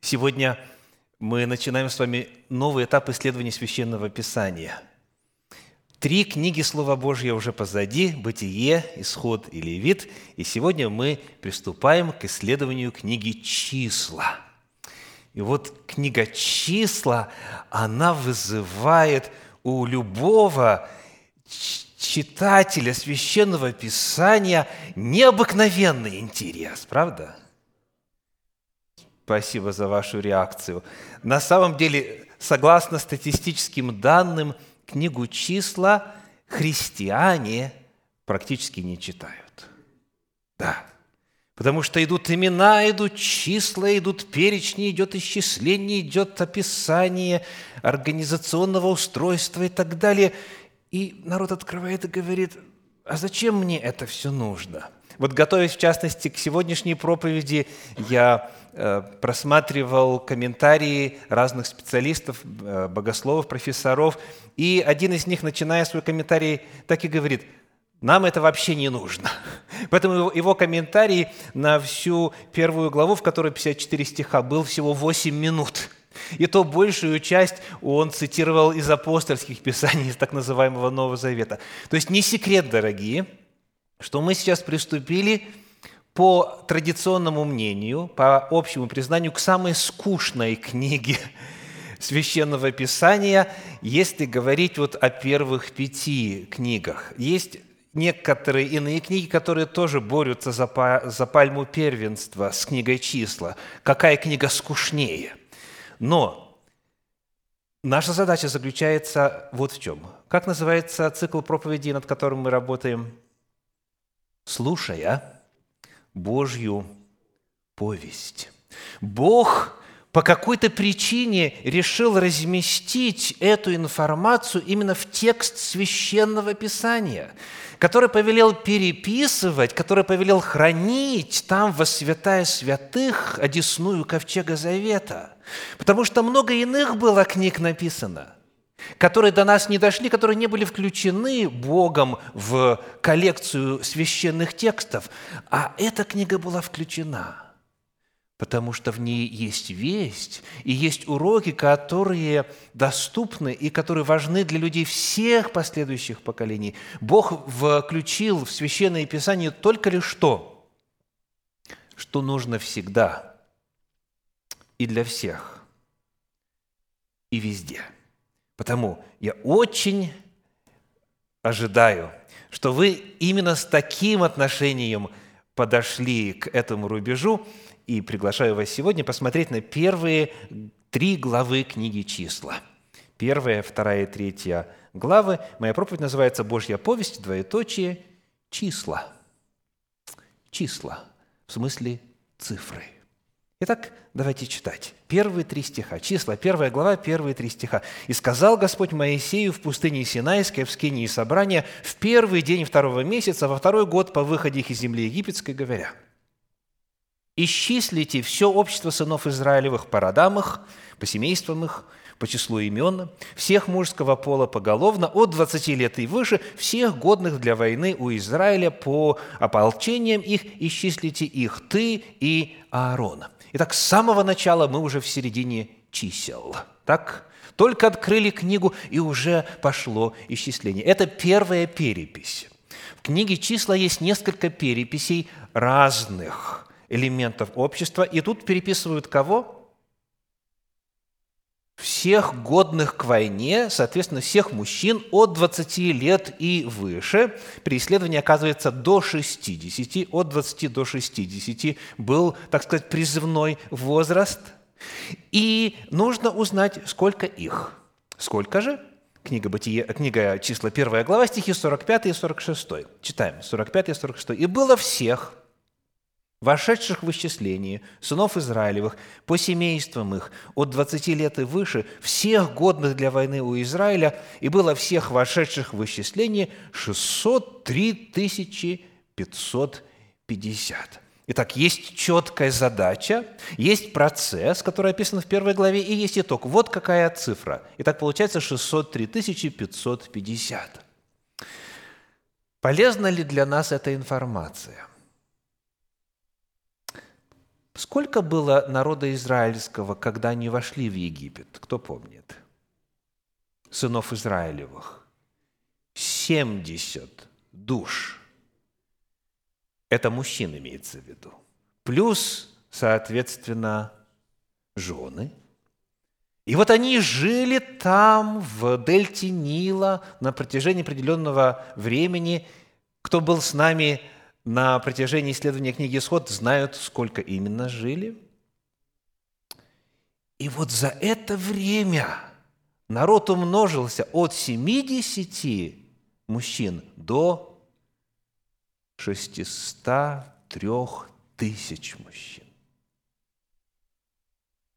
Сегодня мы начинаем с вами новый этап исследования Священного Писания. Три книги Слова Божьего уже позади – «Бытие», «Исход» и «Левит». И сегодня мы приступаем к исследованию книги «Числа». И вот книга «Числа», она вызывает у любого читателя Священного Писания необыкновенный интерес, правда? Спасибо за вашу реакцию. На самом деле, согласно статистическим данным, книгу «Числа» христиане практически не читают. Да. Потому что идут имена, идут числа, идут перечни, идет исчисление, идет описание организационного устройства и так далее. И народ открывает и говорит, а зачем мне это все нужно? Вот готовясь, в частности, к сегодняшней проповеди, я просматривал комментарии разных специалистов, э, богословов, профессоров, и один из них, начиная свой комментарий, так и говорит, нам это вообще не нужно. Поэтому его комментарий на всю первую главу, в которой 54 стиха, был всего 8 минут. И то большую часть он цитировал из апостольских писаний, из так называемого Нового Завета. То есть не секрет, дорогие, что мы сейчас приступили по традиционному мнению, по общему признанию, к самой скучной книге Священного Писания, если говорить вот о первых пяти книгах. Есть некоторые иные книги, которые тоже борются за, за пальму первенства с книгой числа. Какая книга скучнее? Но наша задача заключается вот в чем. Как называется цикл проповедей, над которым мы работаем? Слушая Божью повесть. Бог по какой-то причине решил разместить эту информацию именно в текст священного писания, который повелел переписывать, который повелел хранить там во святая святых одесную ковчега Завета. Потому что много иных было книг написано – которые до нас не дошли, которые не были включены Богом в коллекцию священных текстов. А эта книга была включена, потому что в ней есть весть и есть уроки, которые доступны и которые важны для людей всех последующих поколений. Бог включил в Священное Писание только лишь то, что нужно всегда и для всех, и везде – Потому я очень ожидаю, что вы именно с таким отношением подошли к этому рубежу, и приглашаю вас сегодня посмотреть на первые три главы книги «Числа». Первая, вторая и третья главы. Моя проповедь называется «Божья повесть, двоеточие, числа». Числа, в смысле цифры – Итак, давайте читать. Первые три стиха. Числа, первая глава, первые три стиха. «И сказал Господь Моисею в пустыне Синайской, в скинии собрания, в первый день второго месяца, во второй год по выходе их из земли египетской, говоря, «Исчислите все общество сынов Израилевых по родам их, по семействам их, по числу имен, всех мужского пола поголовно, от 20 лет и выше, всех годных для войны у Израиля по ополчениям их, исчислите их ты и Аарон». Итак, с самого начала мы уже в середине чисел. Так? Только открыли книгу, и уже пошло исчисление. Это первая перепись. В книге «Числа» есть несколько переписей разных элементов общества, и тут переписывают кого? Всех годных к войне, соответственно, всех мужчин от 20 лет и выше. При исследовании оказывается до 60, от 20 до 60 был, так сказать, призывной возраст. И нужно узнать, сколько их. Сколько же? Книга, Бытие, книга числа 1 глава, стихи 45 и 46. Читаем, 45 и 46. «И было всех, вошедших в исчисление сынов Израилевых по семействам их от 20 лет и выше, всех годных для войны у Израиля, и было всех вошедших в исчисление 603 550. Итак, есть четкая задача, есть процесс, который описан в первой главе, и есть итог. Вот какая цифра. Итак, получается 603 550. Полезна ли для нас эта информация? Сколько было народа израильского, когда они вошли в Египет? Кто помнит? Сынов Израилевых. 70 душ. Это мужчин имеется в виду. Плюс, соответственно, жены. И вот они жили там, в дельте Нила, на протяжении определенного времени. Кто был с нами на протяжении исследования книги «Исход», знают, сколько именно жили. И вот за это время народ умножился от 70 мужчин до 603 тысяч мужчин.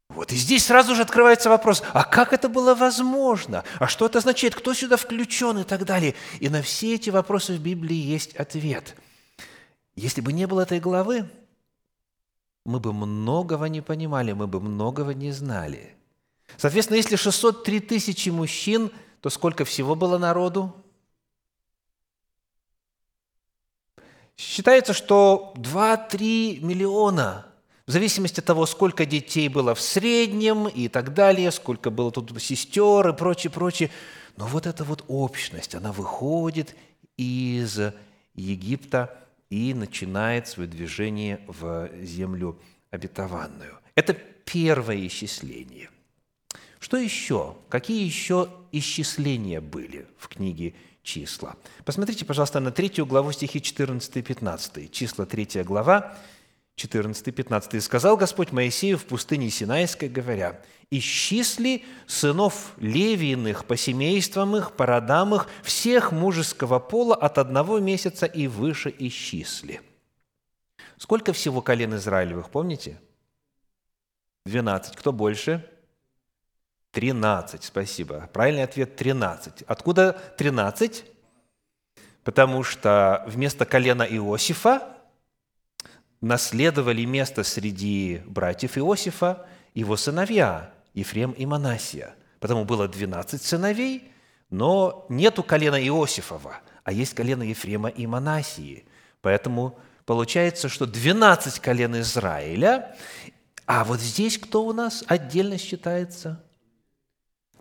Вот и здесь сразу же открывается вопрос, а как это было возможно? А что это означает? Кто сюда включен и так далее? И на все эти вопросы в Библии есть ответ. Если бы не было этой главы, мы бы многого не понимали, мы бы многого не знали. Соответственно, если 603 тысячи мужчин, то сколько всего было народу? Считается, что 2-3 миллиона, в зависимости от того, сколько детей было в среднем и так далее, сколько было тут сестер и прочее, прочее. Но вот эта вот общность, она выходит из Египта и начинает свое движение в землю обетованную. Это первое исчисление. Что еще? Какие еще исчисления были в книге числа? Посмотрите, пожалуйста, на третью главу стихи 14 и 15. Числа 3 глава, 14-15. «И сказал Господь Моисею в пустыне Синайской, говоря, «Исчисли сынов Левииных по семействам их, по родам их, всех мужеского пола от одного месяца и выше исчисли». Сколько всего колен Израилевых, помните? Двенадцать. Кто больше? Тринадцать, спасибо. Правильный ответ – тринадцать. Откуда тринадцать? Потому что вместо колена Иосифа наследовали место среди братьев Иосифа его сыновья Ефрем и Манасия. Потому было 12 сыновей, но нету колена Иосифова, а есть колено Ефрема и Манасии. Поэтому получается, что 12 колен Израиля, а вот здесь кто у нас отдельно считается?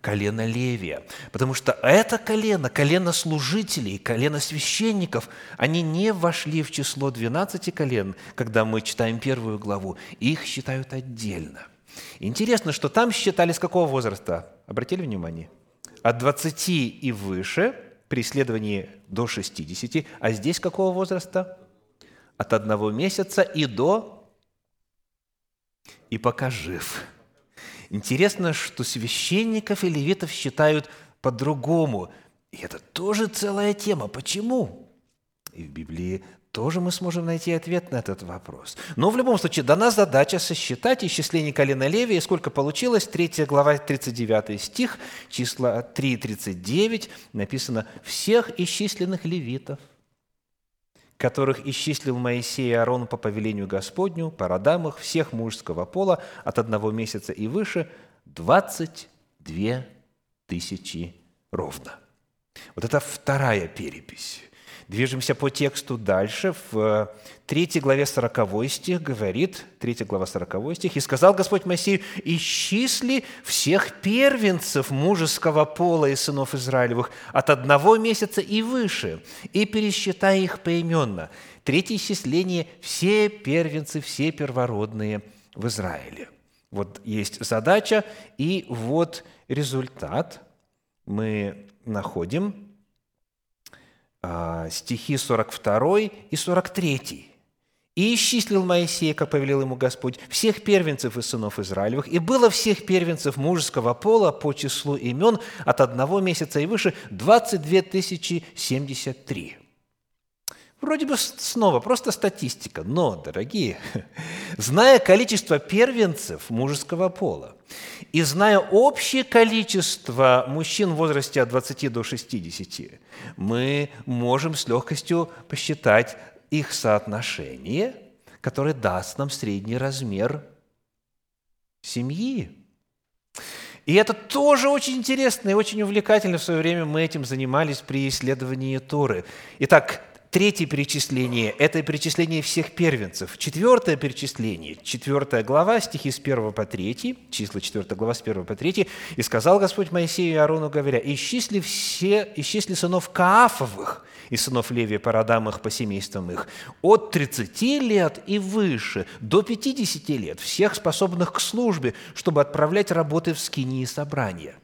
Колено Левия. Потому что это колено, колено служителей, колено священников, они не вошли в число 12 колен, когда мы читаем первую главу. Их считают отдельно. Интересно, что там считали с какого возраста? Обратили внимание? От 20 и выше, при исследовании до 60, а здесь какого возраста? От одного месяца и до и пока жив. Интересно, что священников и левитов считают по-другому. И это тоже целая тема. Почему? И в Библии тоже мы сможем найти ответ на этот вопрос. Но в любом случае дана задача сосчитать исчисление колена Левия. Сколько получилось? 3 глава, 39 стих, числа 3.39 написано «Всех исчисленных левитов, которых исчислил Моисей и Аарон по повелению Господню, по родам их, всех мужского пола, от одного месяца и выше, 22 тысячи ровно. Вот это вторая перепись. Движемся по тексту дальше. В 3 главе 40 стих говорит, 3 глава 40 стих, «И сказал Господь Моисею, исчисли всех первенцев мужеского пола и сынов Израилевых от одного месяца и выше, и пересчитай их поименно». Третье исчисление – все первенцы, все первородные в Израиле. Вот есть задача, и вот результат мы находим – стихи 42 и 43. «И исчислил Моисей, как повелел ему Господь, всех первенцев из сынов Израилевых, и было всех первенцев мужеского пола по числу имен от одного месяца и выше 22 тысячи 73». Вроде бы снова просто статистика, но, дорогие, зная количество первенцев мужеского пола и зная общее количество мужчин в возрасте от 20 до 60, мы можем с легкостью посчитать их соотношение, которое даст нам средний размер семьи. И это тоже очень интересно и очень увлекательно. В свое время мы этим занимались при исследовании Торы. Итак, Третье перечисление – это перечисление всех первенцев. Четвертое перечисление, четвертая глава, стихи с 1 по 3, числа 4 глава с 1 по 3. «И сказал Господь Моисею и Аарону, говоря, исчисли, все, исчисли сынов Каафовых и сынов Левия по родам их, по семействам их, от 30 лет и выше, до 50 лет, всех способных к службе, чтобы отправлять работы в скинии собрания».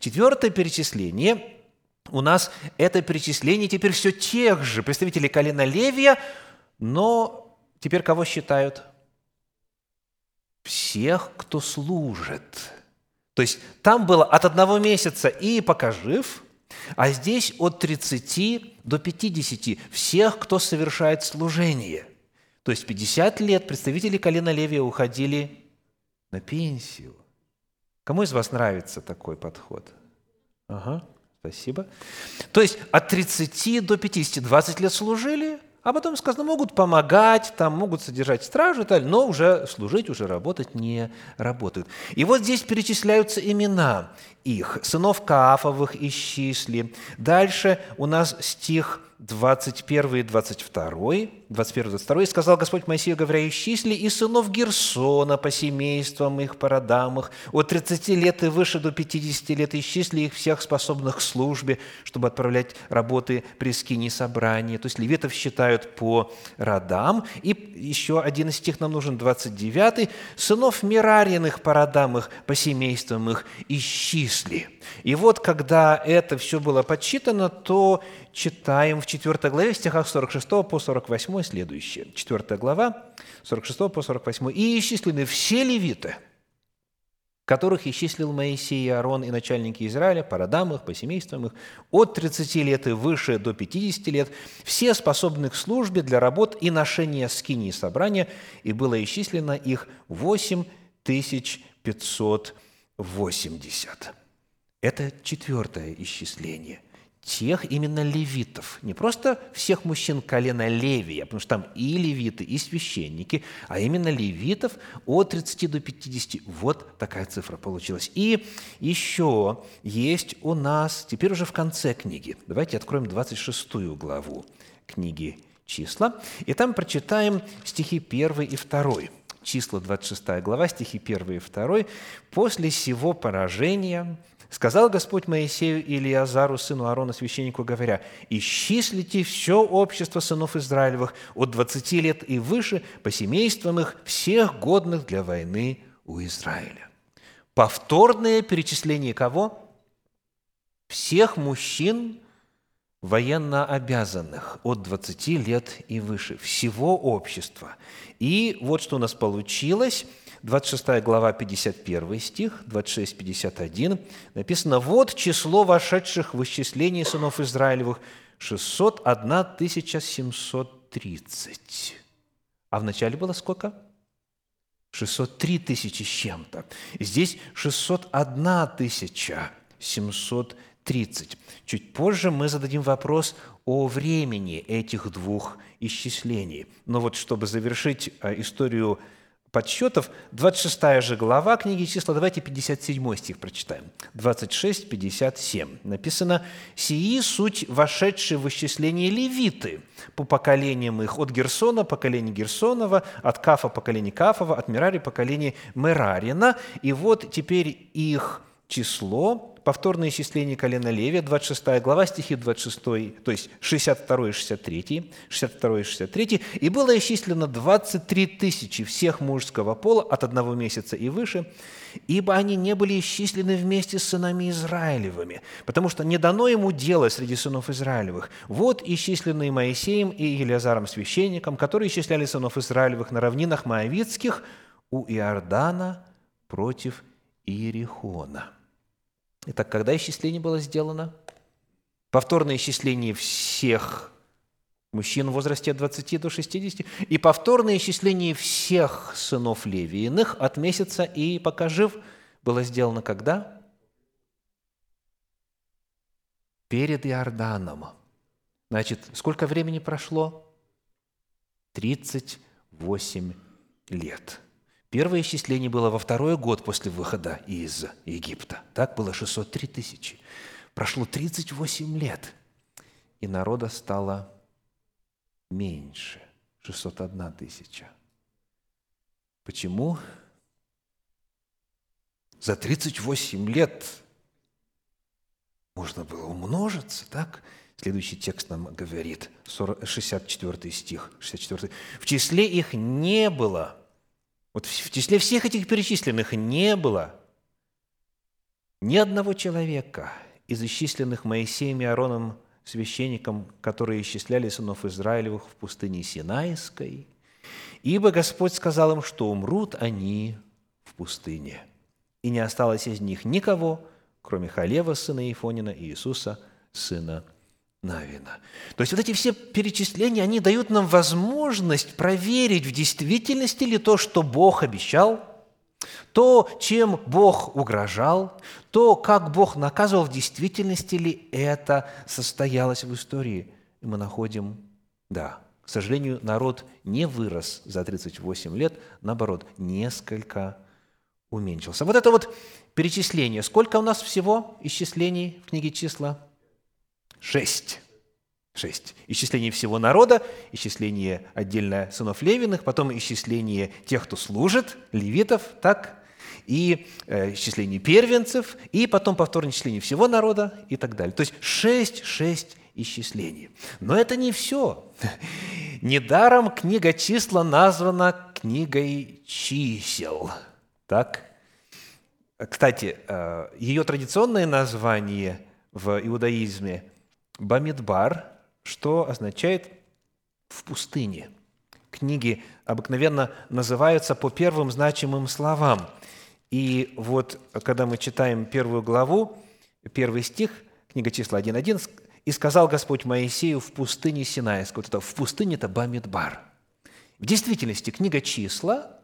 Четвертое перечисление – у нас это перечисление теперь все тех же представителей колена Левия, но теперь кого считают? Всех, кто служит. То есть там было от одного месяца и пока жив, а здесь от 30 до 50 всех, кто совершает служение. То есть 50 лет представители колена Левия уходили на пенсию. Кому из вас нравится такой подход? Ага. Спасибо. То есть от 30 до 50, 20 лет служили, а потом сказано, могут помогать, там могут содержать стражу, но уже служить, уже работать не работают. И вот здесь перечисляются имена их. Сынов Каафовых исчисли. Дальше у нас стих 21 и 22, 21 22, «И сказал Господь Моисею, говоря, исчисли и сынов Герсона по семействам их, по родам их, от 30 лет и выше до 50 лет, исчисли их всех способных к службе, чтобы отправлять работы при скине собрания». То есть левитов считают по родам. И еще один стих нам нужен, 29, «Сынов Мирариных по родам их, по семействам их, исчисли». И вот, когда это все было подсчитано, то читаем в 4 главе, в стихах 46 по 48 следующее. 4 глава, 46 по 48. «И исчислены все левиты, которых исчислил Моисей и Аарон и начальники Израиля по родам их, по семействам их, от 30 лет и выше до 50 лет, все способны к службе для работ и ношения скини собрания, и было исчислено их 8 580». Это четвертое исчисление – тех именно левитов, не просто всех мужчин колена Левия, потому что там и левиты, и священники, а именно левитов от 30 до 50. Вот такая цифра получилась. И еще есть у нас, теперь уже в конце книги, давайте откроем 26 главу книги «Числа», и там прочитаем стихи 1 и 2 числа 26 глава, стихи 1 и 2. «После сего поражения Сказал Господь Моисею и Илиазару, сыну Аарона, священнику, говоря, «Исчислите все общество сынов Израилевых от двадцати лет и выше по семействам их, всех годных для войны у Израиля». Повторное перечисление кого? Всех мужчин, военно обязанных от 20 лет и выше, всего общества. И вот что у нас получилось – 26 глава, 51 стих, 26-51, написано, «Вот число вошедших в исчисление сынов Израилевых – 601 730». А вначале было сколько? 603 тысячи с чем-то. Здесь 601 тысяча 730. Чуть позже мы зададим вопрос о времени этих двух исчислений. Но вот чтобы завершить э, историю подсчетов, 26 же глава книги числа, давайте 57 стих прочитаем. 26, 57. Написано, «Сии суть вошедшие в исчисление левиты по поколениям их, от Герсона поколение Герсонова, от Кафа поколение Кафова, от Мерари поколение Мерарина». И вот теперь их число повторное исчисление колена Левия, 26 глава, стихи 26, то есть 62 и 63, 62 и 63, «И было исчислено 23 тысячи всех мужского пола от одного месяца и выше, ибо они не были исчислены вместе с сынами Израилевыми, потому что не дано ему дело среди сынов Израилевых. Вот исчисленные Моисеем и Елиазаром священником, которые исчисляли сынов Израилевых на равнинах Моавицких у Иордана против Иерихона». Итак, когда исчисление было сделано? Повторное исчисление всех мужчин в возрасте от 20 до 60 и повторное исчисление всех сынов Левииных от месяца и пока жив было сделано когда? Перед Иорданом. Значит, сколько времени прошло? 38 лет. Первое исчисление было во второй год после выхода из Египта. Так было 603 тысячи. Прошло 38 лет, и народа стало меньше. 601 тысяча. Почему? За 38 лет можно было умножиться, так? Следующий текст нам говорит, 64 стих, 64. «В числе их не было, вот в числе всех этих перечисленных не было ни одного человека из исчисленных Моисеем и Аароном священникам, которые исчисляли сынов Израилевых в пустыне Синайской, ибо Господь сказал им, что умрут они в пустыне. И не осталось из них никого, кроме Халева, сына Ифонина, и Иисуса, сына Навина. То есть вот эти все перечисления, они дают нам возможность проверить, в действительности ли то, что Бог обещал, то, чем Бог угрожал, то, как Бог наказывал, в действительности ли это состоялось в истории. И мы находим, да, к сожалению, народ не вырос за 38 лет, наоборот, несколько уменьшился. Вот это вот перечисление. Сколько у нас всего исчислений в книге числа? Шесть. Шесть. Исчисление всего народа, исчисление отдельно сынов Левиных, потом исчисление тех, кто служит, левитов, так, и э, исчисление первенцев, и потом повторное исчисление всего народа и так далее. То есть шесть, шесть исчислений. Но это не все. Недаром книга числа названа книгой чисел. Так? Кстати, э, ее традиционное название в иудаизме – Бамидбар, что означает «в пустыне». Книги обыкновенно называются по первым значимым словам. И вот, когда мы читаем первую главу, первый стих, книга числа 1.1, «И сказал Господь Моисею в пустыне Синайской». Вот это «в пустыне» – это Бамидбар. В действительности, книга числа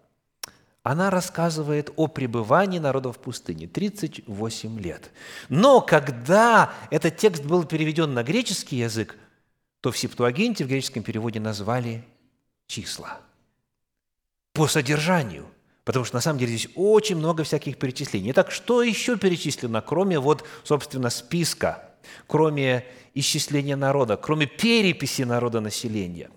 она рассказывает о пребывании народа в пустыне 38 лет. Но когда этот текст был переведен на греческий язык, то в Септуагинте, в греческом переводе, назвали числа по содержанию. Потому что на самом деле здесь очень много всяких перечислений. Итак, что еще перечислено, кроме вот, собственно, списка, кроме исчисления народа, кроме переписи народа населения?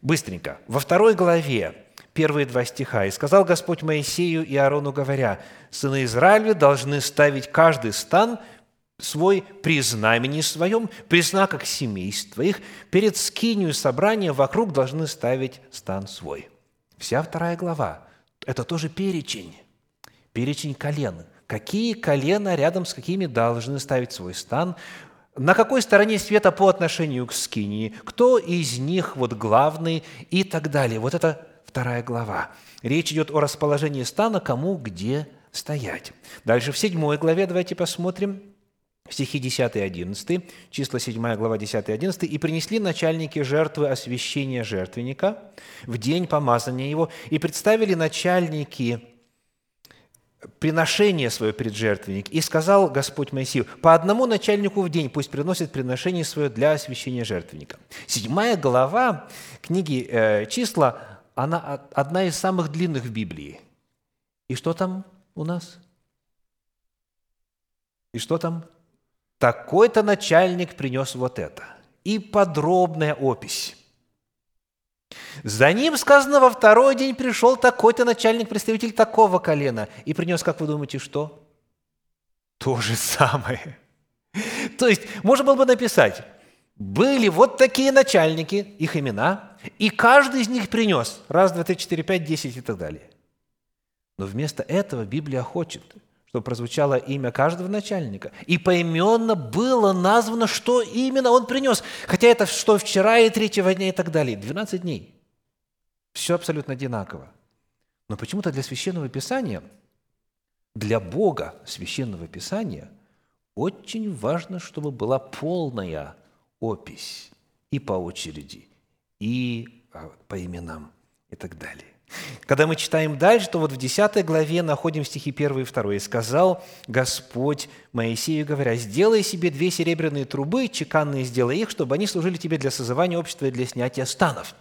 Быстренько. Во второй главе первые два стиха. «И сказал Господь Моисею и Аарону, говоря, «Сыны Израиля должны ставить каждый стан свой при знамени своем, при знаках семейства их, перед скинью собрания вокруг должны ставить стан свой». Вся вторая глава – это тоже перечень, перечень колен. Какие колена рядом с какими должны ставить свой стан, на какой стороне света по отношению к скинии, кто из них вот главный и так далее. Вот это вторая глава. Речь идет о расположении стана, кому где стоять. Дальше в седьмой главе давайте посмотрим, стихи 10 и 11, числа 7 глава 10 и 11, «И принесли начальники жертвы освящения жертвенника в день помазания его, и представили начальники приношение свое пред жертвенник. И сказал Господь Моисею, по одному начальнику в день пусть приносит приношение свое для освящения жертвенника. Седьмая глава книги э, «Числа» она одна из самых длинных в Библии. И что там у нас? И что там? Такой-то начальник принес вот это. И подробная опись. За ним сказано, во второй день пришел такой-то начальник, представитель такого колена, и принес, как вы думаете, что? То же самое. То есть, можно было бы написать, были вот такие начальники, их имена, и каждый из них принес раз, два, три, четыре, пять, десять и так далее. Но вместо этого Библия хочет, чтобы прозвучало имя каждого начальника. И поименно было названо, что именно он принес. Хотя это что вчера и третьего дня и так далее. 12 дней. Все абсолютно одинаково. Но почему-то для Священного Писания, для Бога Священного Писания очень важно, чтобы была полная опись и по очереди, и а, по именам и так далее. Когда мы читаем дальше, то вот в 10 главе находим стихи 1 и 2. «И сказал Господь Моисею, говоря, «Сделай себе две серебряные трубы, чеканные сделай их, чтобы они служили тебе для созывания общества и для снятия станов».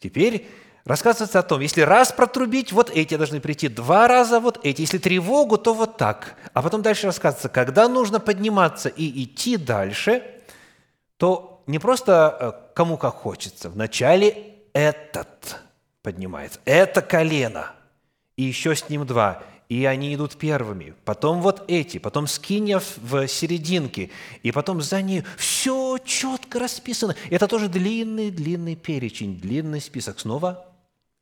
Теперь рассказывается о том, если раз протрубить, вот эти должны прийти, два раза вот эти, если тревогу, то вот так. А потом дальше рассказывается, когда нужно подниматься и идти дальше – то не просто э, кому как хочется. Вначале этот поднимается, это колено, и еще с ним два, и они идут первыми. Потом вот эти, потом скинья в серединке, и потом за ней. Все четко расписано. Это тоже длинный-длинный перечень, длинный список. Снова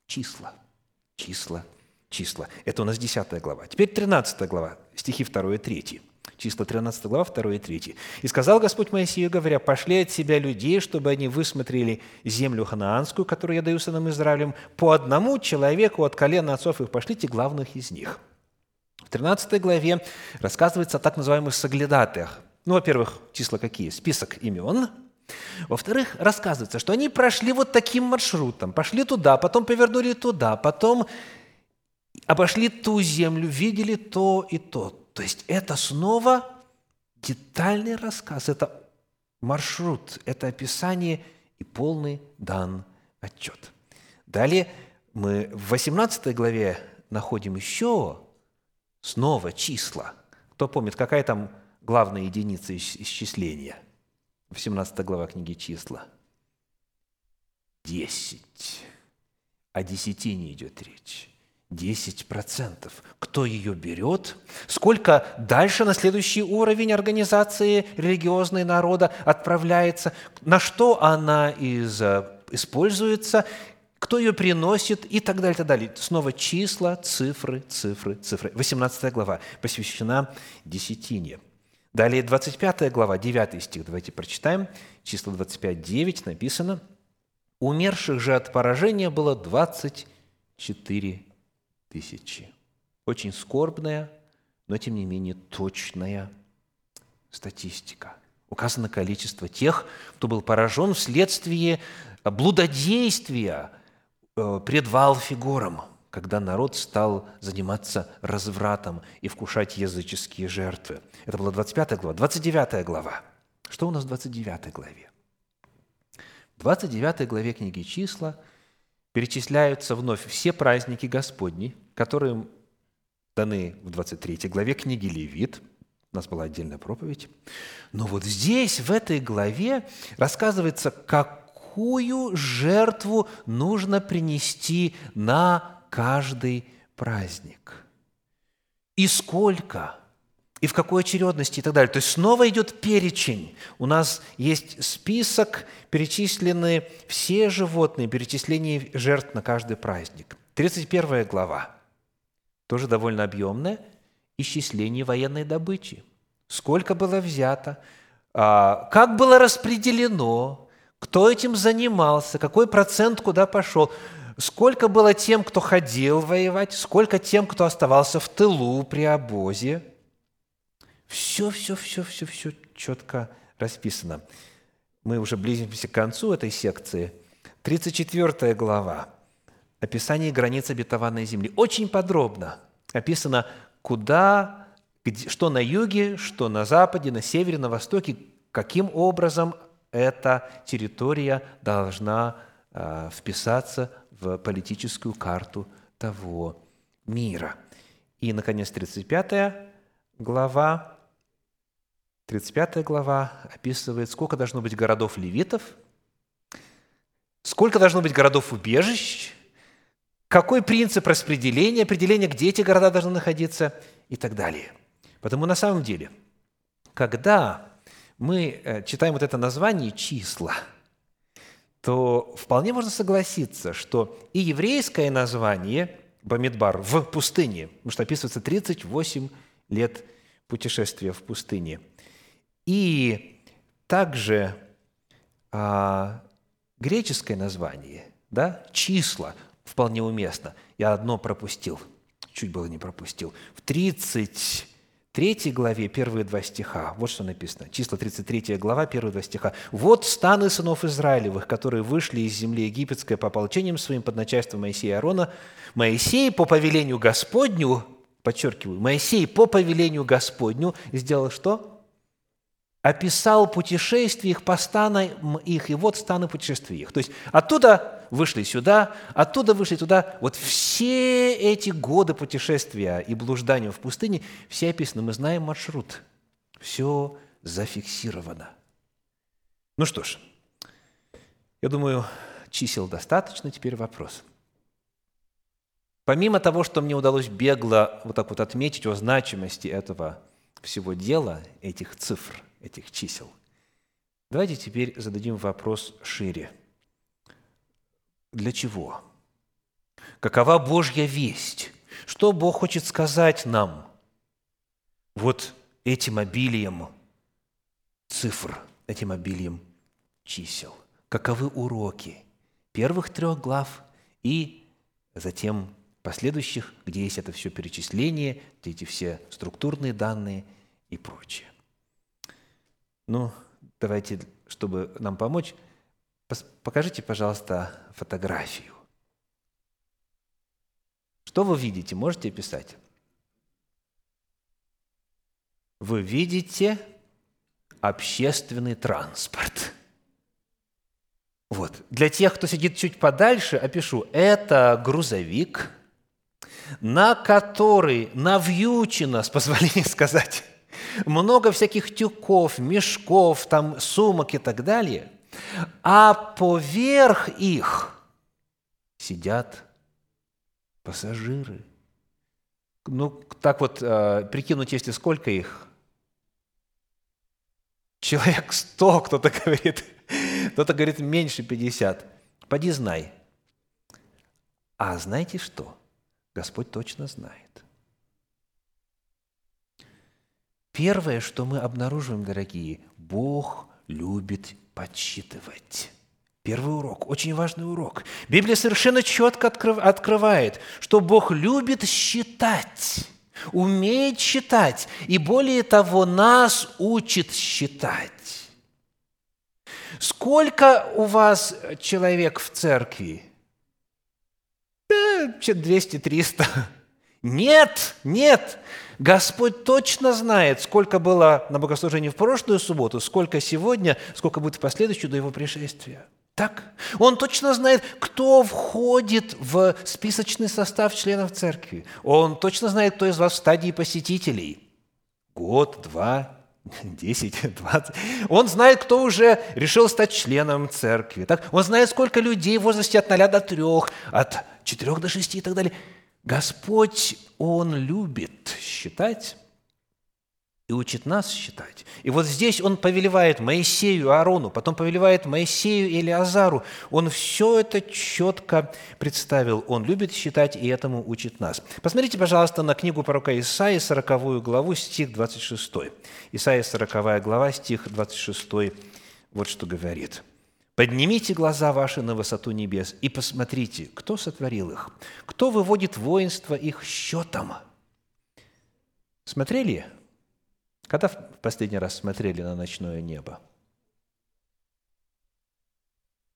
числа, числа, числа. Это у нас 10 глава. Теперь 13 глава, стихи 2 и 3. Числа 13 глава, 2 и 3. «И сказал Господь Моисею, говоря, пошли от себя людей, чтобы они высмотрели землю ханаанскую, которую я даю сынам Израилем, по одному человеку от колена отцов их пошлите главных из них». В 13 главе рассказывается о так называемых соглядатых. Ну, во-первых, числа какие? Список имен. Во-вторых, рассказывается, что они прошли вот таким маршрутом. Пошли туда, потом повернули туда, потом обошли ту землю, видели то и то. То есть это снова детальный рассказ, это маршрут, это описание и полный дан отчет. Далее мы в 18 главе находим еще снова числа. Кто помнит, какая там главная единица исчисления? 18 глава книги «Числа». Десять. О десятине идет речь. 10%. Кто ее берет? Сколько дальше на следующий уровень организации религиозной народа отправляется? На что она из, э, используется? Кто ее приносит? И так далее, и так далее. Снова числа, цифры, цифры, цифры. 18 глава посвящена десятине. Далее 25 глава, 9 стих, давайте прочитаем. Число 25, 9 написано. «Умерших же от поражения было 24 тысячи. Очень скорбная, но тем не менее точная статистика. Указано количество тех, кто был поражен вследствие блудодействия э, пред Валфигором, когда народ стал заниматься развратом и вкушать языческие жертвы. Это была 25 глава. 29 глава. Что у нас в 29 главе? В 29 главе книги «Числа» перечисляются вновь все праздники Господни, которые даны в 23 главе книги Левит. У нас была отдельная проповедь. Но вот здесь, в этой главе, рассказывается, какую жертву нужно принести на каждый праздник. И сколько – и в какой очередности и так далее. То есть снова идет перечень. У нас есть список, перечислены все животные, перечисление жертв на каждый праздник. 31 глава, тоже довольно объемная, исчисление военной добычи. Сколько было взято, а, как было распределено, кто этим занимался, какой процент куда пошел, сколько было тем, кто ходил воевать, сколько тем, кто оставался в тылу при обозе – все, все, все, все, все четко расписано. Мы уже близимся к концу этой секции. 34 глава. Описание границ обетованной земли. Очень подробно описано, куда, что на юге, что на западе, на севере, на востоке, каким образом эта территория должна э, вписаться в политическую карту того мира. И, наконец, 35 глава 35 глава описывает, сколько должно быть городов левитов, сколько должно быть городов убежищ, какой принцип распределения, определения, где эти города должны находиться и так далее. Потому на самом деле, когда мы э, читаем вот это название «числа», то вполне можно согласиться, что и еврейское название Бамидбар в пустыне, потому что описывается 38 лет путешествия в пустыне – и также а, греческое название, да, числа, вполне уместно. Я одно пропустил, чуть было не пропустил. В 33 главе, первые два стиха, вот что написано. Числа 33 глава, первые два стиха. «Вот станы сынов Израилевых, которые вышли из земли египетской по ополчениям своим под начальством Моисея и Аарона. Моисей по повелению Господню, подчеркиваю, Моисей по повелению Господню сделал что? Описал путешествие их по станам их, и вот станы путешествия их. То есть оттуда вышли сюда, оттуда вышли туда. Вот все эти годы путешествия и блуждания в пустыне, все описаны. Мы знаем маршрут. Все зафиксировано. Ну что ж, Я думаю, чисел достаточно, теперь вопрос. Помимо того, что мне удалось бегло вот так вот отметить о значимости этого всего дела, этих цифр, этих чисел, давайте теперь зададим вопрос шире. Для чего? Какова Божья весть? Что Бог хочет сказать нам вот этим обилием цифр, этим обилием чисел? Каковы уроки первых трех глав и затем последующих, где есть это все перечисление, эти все структурные данные и прочее. Ну, давайте, чтобы нам помочь, покажите, пожалуйста, фотографию. Что вы видите? Можете описать? Вы видите общественный транспорт. Вот. Для тех, кто сидит чуть подальше, опишу. Это грузовик, на который навьючено, с позволения сказать, много всяких тюков, мешков, там, сумок и так далее, а поверх их сидят пассажиры. Ну, так вот, э, прикинуть, если сколько их? Человек сто, кто-то говорит, кто-то говорит меньше 50. Поди знай. А знаете что? Господь точно знает. Первое, что мы обнаруживаем, дорогие, Бог любит подсчитывать. Первый урок, очень важный урок. Библия совершенно четко открывает, что Бог любит считать, умеет считать, и более того, нас учит считать. Сколько у вас человек в церкви? 200-300. Нет, нет. Господь точно знает, сколько было на богослужении в прошлую субботу, сколько сегодня, сколько будет в последующую до Его пришествия. Так? Он точно знает, кто входит в списочный состав членов церкви. Он точно знает, кто из вас в стадии посетителей. Год, два, десять, двадцать. Он знает, кто уже решил стать членом церкви. Так? Он знает, сколько людей в возрасте от ноля до трех, от четырех до шести и так далее. Господь, Он любит считать и учит нас считать. И вот здесь он повелевает Моисею, Аарону, потом повелевает Моисею или Азару. Он все это четко представил. Он любит считать и этому учит нас. Посмотрите, пожалуйста, на книгу пророка Исаии, 40 главу, стих 26. Исаия, 40 глава, стих 26, вот что говорит. «Поднимите глаза ваши на высоту небес и посмотрите, кто сотворил их, кто выводит воинство их счетом». Смотрели когда в последний раз смотрели на ночное небо?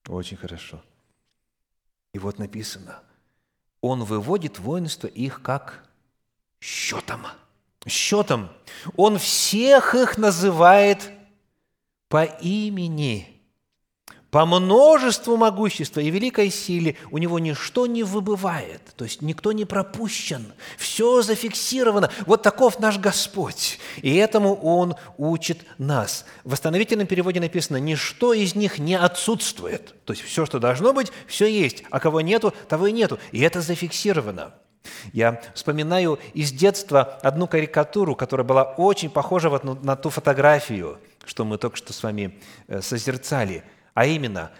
Очень хорошо. И вот написано, он выводит воинство их как счетом. Счетом. Он всех их называет по имени – по множеству могущества и великой силе у него ничто не выбывает, то есть никто не пропущен, все зафиксировано. Вот таков наш Господь, и этому Он учит нас. В восстановительном переводе написано, ничто из них не отсутствует, то есть все, что должно быть, все есть, а кого нету, того и нету, и это зафиксировано. Я вспоминаю из детства одну карикатуру, которая была очень похожа вот на ту фотографию, что мы только что с вами э, созерцали – а именно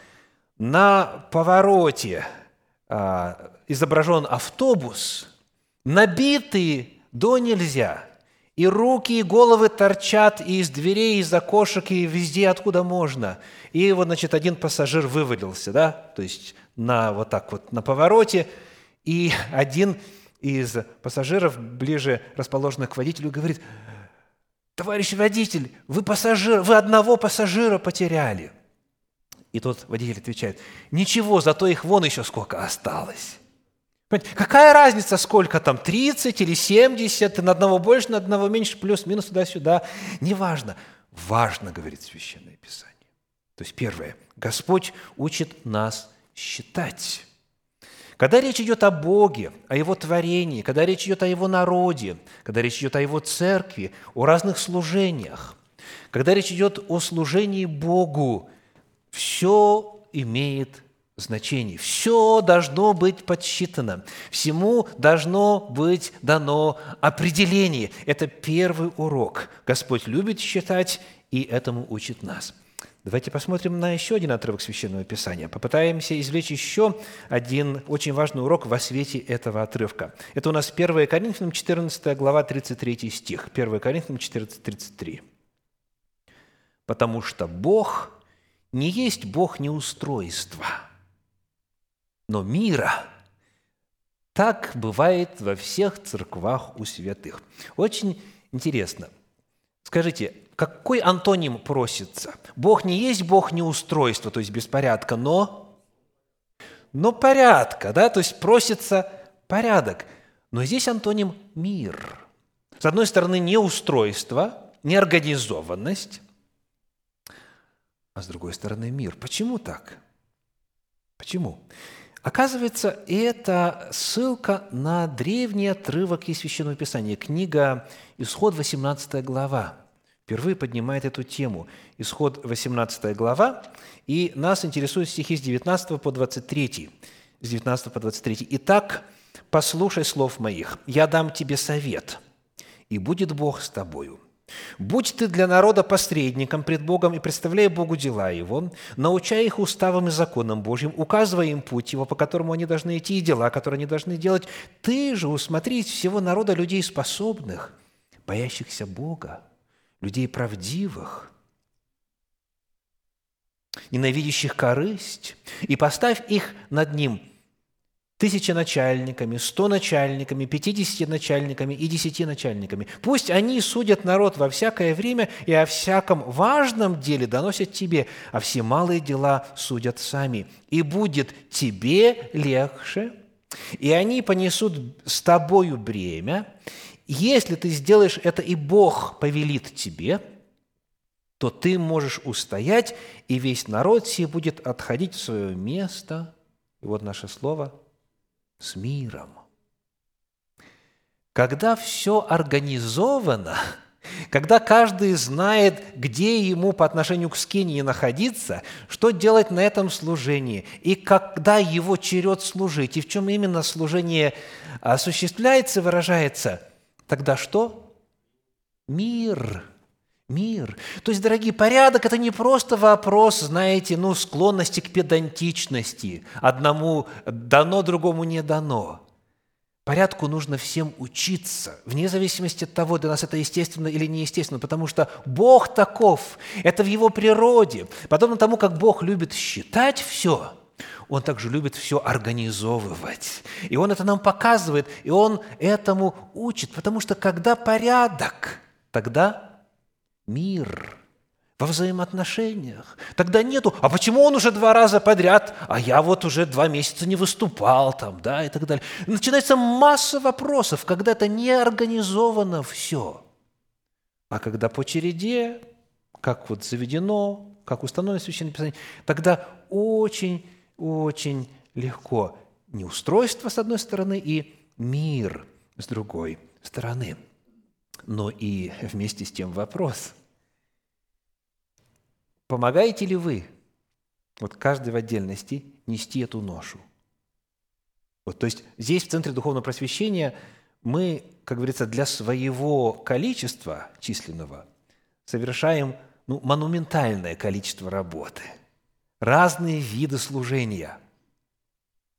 на повороте а, изображен автобус, набитый до нельзя, и руки и головы торчат и из дверей, из окошек, и везде, откуда можно. И вот, значит, один пассажир вывалился, да, то есть на вот так вот на повороте, и один из пассажиров, ближе расположенных к водителю, говорит, товарищ водитель, вы пассажир, вы одного пассажира потеряли. И тот водитель отвечает, ничего, зато их вон еще сколько осталось. Понимаете, какая разница, сколько там, 30 или 70, на одного больше, на одного меньше, плюс-минус туда-сюда, неважно. Важно, говорит Священное Писание. То есть первое, Господь учит нас считать. Когда речь идет о Боге, о Его творении, когда речь идет о Его народе, когда речь идет о Его церкви, о разных служениях, когда речь идет о служении Богу, все имеет значение. Все должно быть подсчитано. Всему должно быть дано определение. Это первый урок. Господь любит считать, и этому учит нас. Давайте посмотрим на еще один отрывок Священного Писания. Попытаемся извлечь еще один очень важный урок во свете этого отрывка. Это у нас 1 Коринфянам 14 глава 33 стих. 1 Коринфянам 14, 33. «Потому что Бог не есть Бог неустройства, но мира». Так бывает во всех церквах у святых. Очень интересно. Скажите, какой антоним просится? Бог не есть Бог неустройства, то есть беспорядка, но, но порядка, да, то есть просится порядок. Но здесь антоним мир. С одной стороны, неустройство, неорганизованность, а с другой стороны, мир. Почему так? Почему? Оказывается, это ссылка на древний отрывок из Священного Писания, книга Исход, 18 глава впервые поднимает эту тему. Исход 18 глава, и нас интересуют стихи с 19 по 23. С 19 по 23. «Итак, послушай слов моих, я дам тебе совет, и будет Бог с тобою. Будь ты для народа посредником пред Богом и представляй Богу дела Его, научай их уставам и законам Божьим, указывая им путь Его, по которому они должны идти, и дела, которые они должны делать. Ты же усмотри всего народа людей способных, боящихся Бога, людей правдивых, ненавидящих корысть, и поставь их над ним тысячи начальниками, сто начальниками, пятидесяти начальниками и десяти начальниками. Пусть они судят народ во всякое время и о всяком важном деле доносят тебе, а все малые дела судят сами. И будет тебе легче, и они понесут с тобою бремя, если ты сделаешь это, и Бог повелит тебе, то ты можешь устоять, и весь народ сей будет отходить в свое место. И вот наше слово – с миром. Когда все организовано, когда каждый знает, где ему по отношению к скинии находиться, что делать на этом служении, и когда его черед служить, и в чем именно служение осуществляется, выражается – Тогда что? Мир. Мир. То есть, дорогие, порядок – это не просто вопрос, знаете, ну, склонности к педантичности. Одному дано, другому не дано. Порядку нужно всем учиться, вне зависимости от того, для нас это естественно или неестественно, потому что Бог таков, это в Его природе. Подобно тому, как Бог любит считать все – он также любит все организовывать. И Он это нам показывает, и Он этому учит, потому что когда порядок, тогда мир во взаимоотношениях. Тогда нету, а почему он уже два раза подряд, а я вот уже два месяца не выступал там, да, и так далее. Начинается масса вопросов, когда это не организовано все. А когда по череде, как вот заведено, как установлено в Священном тогда очень очень легко. Неустройство, с одной стороны, и мир, с другой стороны. Но и вместе с тем вопрос. Помогаете ли вы, вот каждый в отдельности, нести эту ношу? Вот, то есть здесь, в Центре Духовного Просвещения, мы, как говорится, для своего количества численного совершаем ну, монументальное количество работы – разные виды служения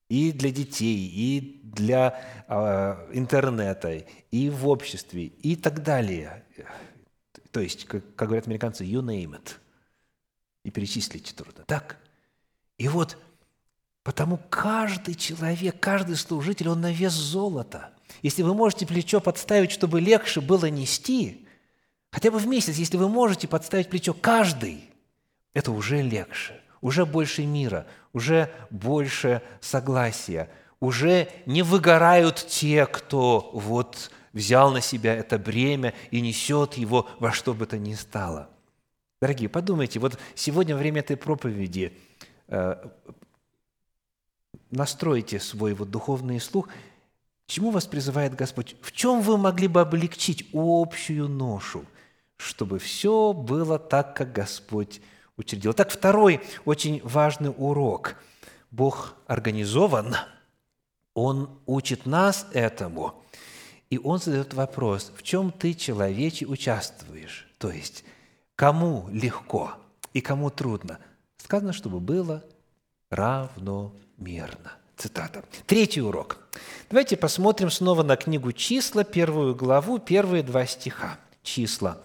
и для детей, и для э, интернета, и в обществе, и так далее. То есть, как, как говорят американцы, you name it. И перечислить трудно. Так? И вот потому каждый человек, каждый служитель, он на вес золота. Если вы можете плечо подставить, чтобы легче было нести, хотя бы в месяц, если вы можете подставить плечо каждый, это уже легче – уже больше мира, уже больше согласия, уже не выгорают те, кто вот взял на себя это бремя и несет его во что бы то ни стало. Дорогие, подумайте, вот сегодня во время этой проповеди э, настройте свой вот духовный слух, чему вас призывает Господь? В чем вы могли бы облегчить общую ношу, чтобы все было так, как Господь учредил. Так, второй очень важный урок. Бог организован, Он учит нас этому, и Он задает вопрос, в чем ты, человече, участвуешь? То есть, кому легко и кому трудно? Сказано, чтобы было равномерно. Цитата. Третий урок. Давайте посмотрим снова на книгу «Числа», первую главу, первые два стиха. «Числа»,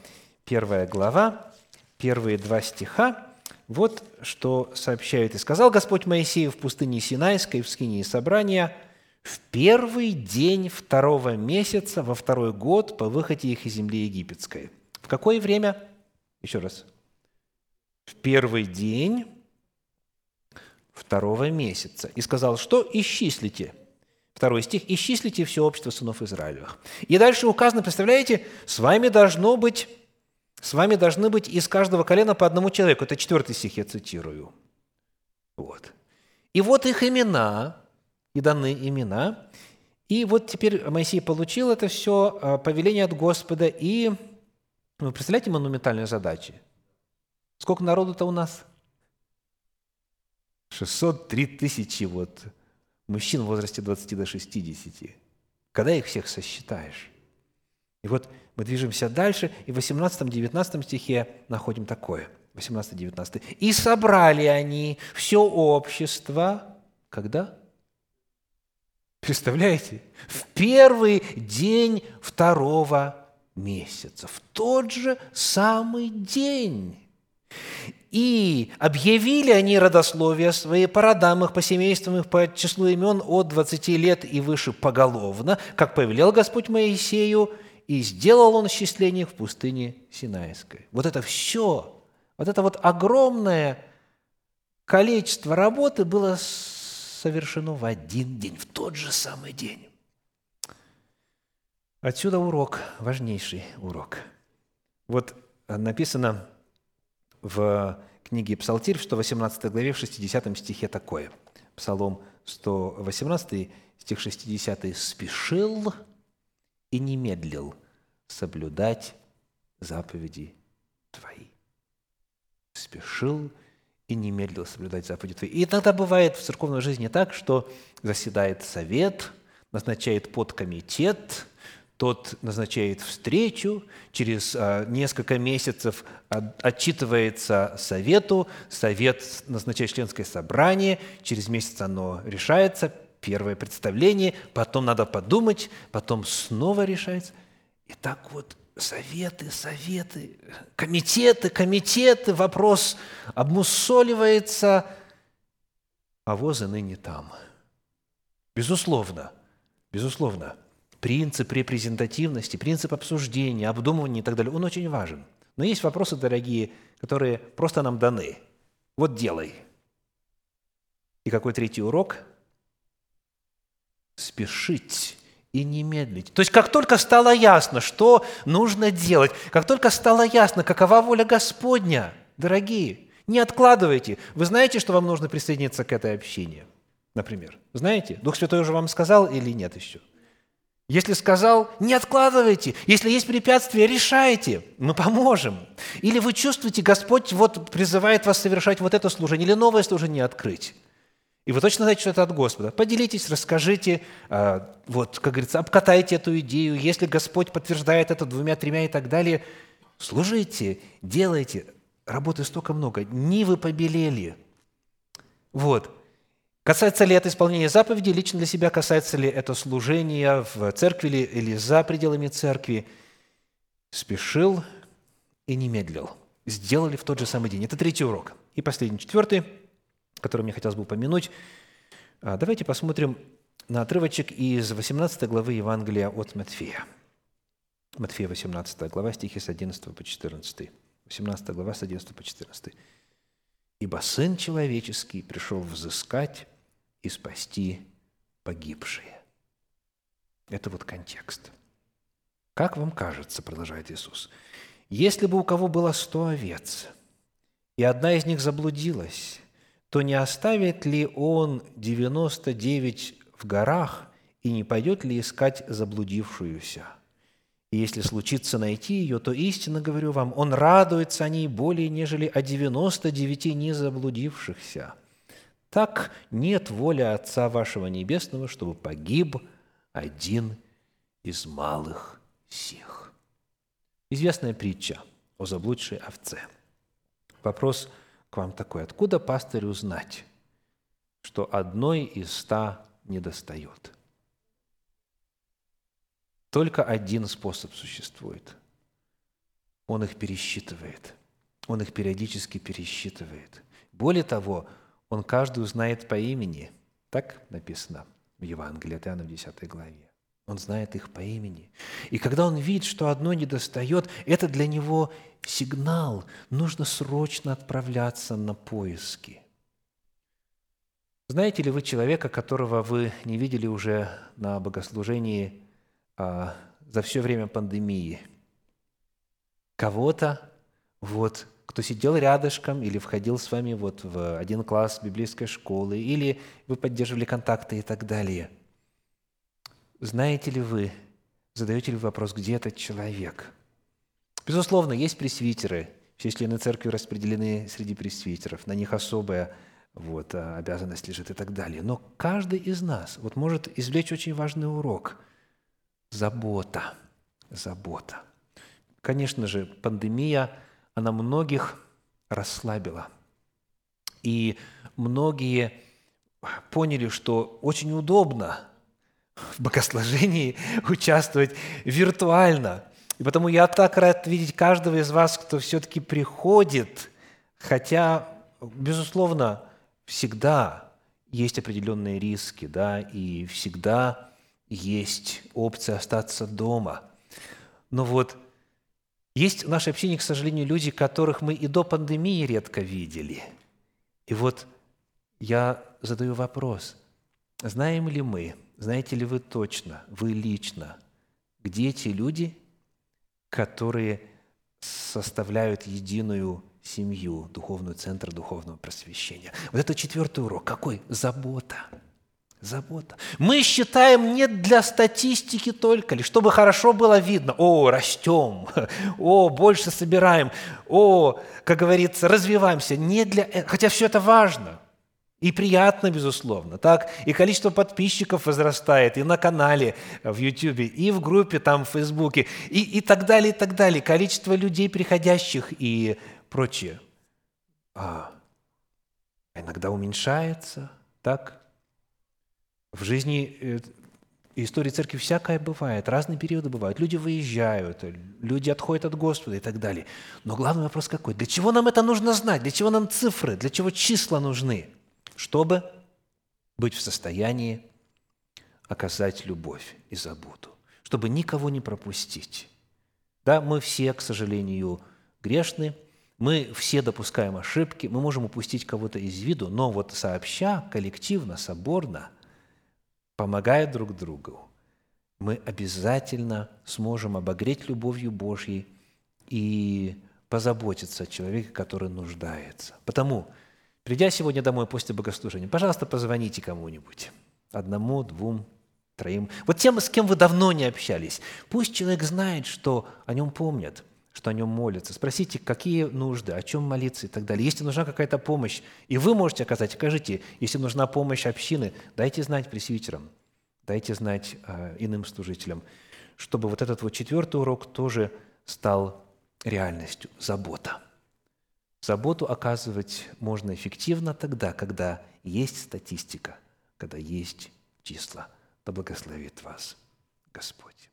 первая глава, первые два стиха. Вот что сообщает. «И сказал Господь Моисею в пустыне Синайской, в скинии собрания, в первый день второго месяца, во второй год по выходе их из земли египетской». В какое время? Еще раз. В первый день второго месяца. И сказал, что исчислите. Второй стих. Исчислите все общество сынов Израилевых. И дальше указано, представляете, с вами должно быть, с вами должны быть из каждого колена по одному человеку. Это четвертый стих, я цитирую. Вот. И вот их имена, и даны имена. И вот теперь Моисей получил это все, а, повеление от Господа, и вы представляете монументальные задачи? Сколько народу-то у нас? 603 тысячи вот мужчин в возрасте 20 до 60. Когда их всех сосчитаешь? И вот мы движемся дальше, и в 18-19 стихе находим такое. 18-19. «И собрали они все общество». Когда? Представляете? В первый день второго месяца. В тот же самый день. И объявили они родословия свои по родам их, по семействам их, по числу имен от 20 лет и выше поголовно, как повелел Господь Моисею, и сделал он исчисление в пустыне Синайской. Вот это все, вот это вот огромное количество работы было совершено в один день, в тот же самый день. Отсюда урок, важнейший урок. Вот написано в книге Псалтирь, в 118 главе, в 60 стихе такое. Псалом 118, стих 60. «Спешил и не медлил соблюдать заповеди Твои». Спешил и не медлил соблюдать заповеди Твои. И иногда бывает в церковной жизни так, что заседает совет, назначает подкомитет – тот назначает встречу, через а, несколько месяцев отчитывается совету, совет назначает членское собрание, через месяц оно решается, первое представление, потом надо подумать, потом снова решается. И так вот советы, советы, комитеты, комитеты, вопрос обмусоливается, а возы ныне там. Безусловно, безусловно – принцип репрезентативности, принцип обсуждения, обдумывания и так далее, он очень важен. Но есть вопросы, дорогие, которые просто нам даны. Вот делай. И какой третий урок? Спешить и не медлить. То есть, как только стало ясно, что нужно делать, как только стало ясно, какова воля Господня, дорогие, не откладывайте. Вы знаете, что вам нужно присоединиться к этой общине, например? Знаете? Дух Святой уже вам сказал или нет еще? Если сказал, не откладывайте. Если есть препятствия, решайте. Мы поможем. Или вы чувствуете, Господь вот призывает вас совершать вот это служение или новое служение открыть. И вы точно знаете, что это от Господа. Поделитесь, расскажите, а, вот, как говорится, обкатайте эту идею. Если Господь подтверждает это двумя-тремя и так далее, служите, делайте. Работы столько много. Нивы побелели. Вот. Касается ли это исполнения заповедей лично для себя, касается ли это служения в церкви или за пределами церкви, спешил и не медлил. Сделали в тот же самый день. Это третий урок. И последний, четвертый, который мне хотелось бы упомянуть. А, давайте посмотрим на отрывочек из 18 главы Евангелия от Матфея. Матфея 18 глава, стихи с 11 по 14. 18 глава с 11 по 14. «Ибо Сын Человеческий пришел взыскать и спасти погибшие. Это вот контекст. Как вам кажется, продолжает Иисус, если бы у кого было сто овец, и одна из них заблудилась, то не оставит ли он девяносто девять в горах и не пойдет ли искать заблудившуюся? И если случится найти ее, то истинно говорю вам, он радуется о ней более, нежели о девяносто девяти незаблудившихся. Так нет воли Отца вашего Небесного, чтобы погиб один из малых сих. Известная притча о заблудшей овце. Вопрос к вам такой. Откуда пастырю узнать, что одной из ста недостает? Только один способ существует. Он их пересчитывает. Он их периодически пересчитывает. Более того, он каждую знает по имени. Так написано в Евангелии от Иоанна в 10 главе. Он знает их по имени. И когда он видит, что одно недостает, это для него сигнал. Нужно срочно отправляться на поиски. Знаете ли вы человека, которого вы не видели уже на богослужении а, за все время пандемии? Кого-то, вот, кто сидел рядышком или входил с вами вот в один класс библейской школы, или вы поддерживали контакты и так далее. Знаете ли вы, задаете ли вы вопрос, где этот человек? Безусловно, есть пресвитеры, все члены церкви распределены среди пресвитеров, на них особая вот, а, обязанность лежит и так далее. Но каждый из нас вот может извлечь очень важный урок – забота, забота. Конечно же, пандемия – она многих расслабила. И многие поняли, что очень удобно в богослужении участвовать виртуально. И потому я так рад видеть каждого из вас, кто все-таки приходит, хотя, безусловно, всегда есть определенные риски, да, и всегда есть опция остаться дома. Но вот есть в нашей общине, к сожалению, люди, которых мы и до пандемии редко видели. И вот я задаю вопрос. Знаем ли мы, знаете ли вы точно, вы лично, где те люди, которые составляют единую семью, духовный центр духовного просвещения? Вот это четвертый урок. Какой? Забота – Забота. Мы считаем не для статистики только лишь, чтобы хорошо было видно. О, растем, о, больше собираем, о, как говорится, развиваемся. Не для... Э, хотя все это важно и приятно, безусловно. Так? И количество подписчиков возрастает и на канале в YouTube, и в группе там в Фейсбуке, и, и так далее, и так далее. Количество людей приходящих и прочее. А, иногда уменьшается, так? В жизни э, истории церкви всякое бывает, разные периоды бывают. Люди выезжают, люди отходят от Господа и так далее. Но главный вопрос какой? Для чего нам это нужно знать? Для чего нам цифры? Для чего числа нужны? Чтобы быть в состоянии оказать любовь и заботу, чтобы никого не пропустить. Да, мы все, к сожалению, грешны, мы все допускаем ошибки, мы можем упустить кого-то из виду, но вот сообща, коллективно, соборно – помогая друг другу, мы обязательно сможем обогреть любовью Божьей и позаботиться о человеке, который нуждается. Потому, придя сегодня домой после богослужения, пожалуйста, позвоните кому-нибудь. Одному, двум, троим. Вот тем, с кем вы давно не общались. Пусть человек знает, что о нем помнят – что о нем молятся. Спросите, какие нужды, о чем молиться и так далее. Если нужна какая-то помощь, и вы можете оказать, скажите, если нужна помощь общины, дайте знать пресвитерам, дайте знать э, иным служителям, чтобы вот этот вот четвертый урок тоже стал реальностью – забота. Заботу оказывать можно эффективно тогда, когда есть статистика, когда есть числа. Да благословит вас Господь.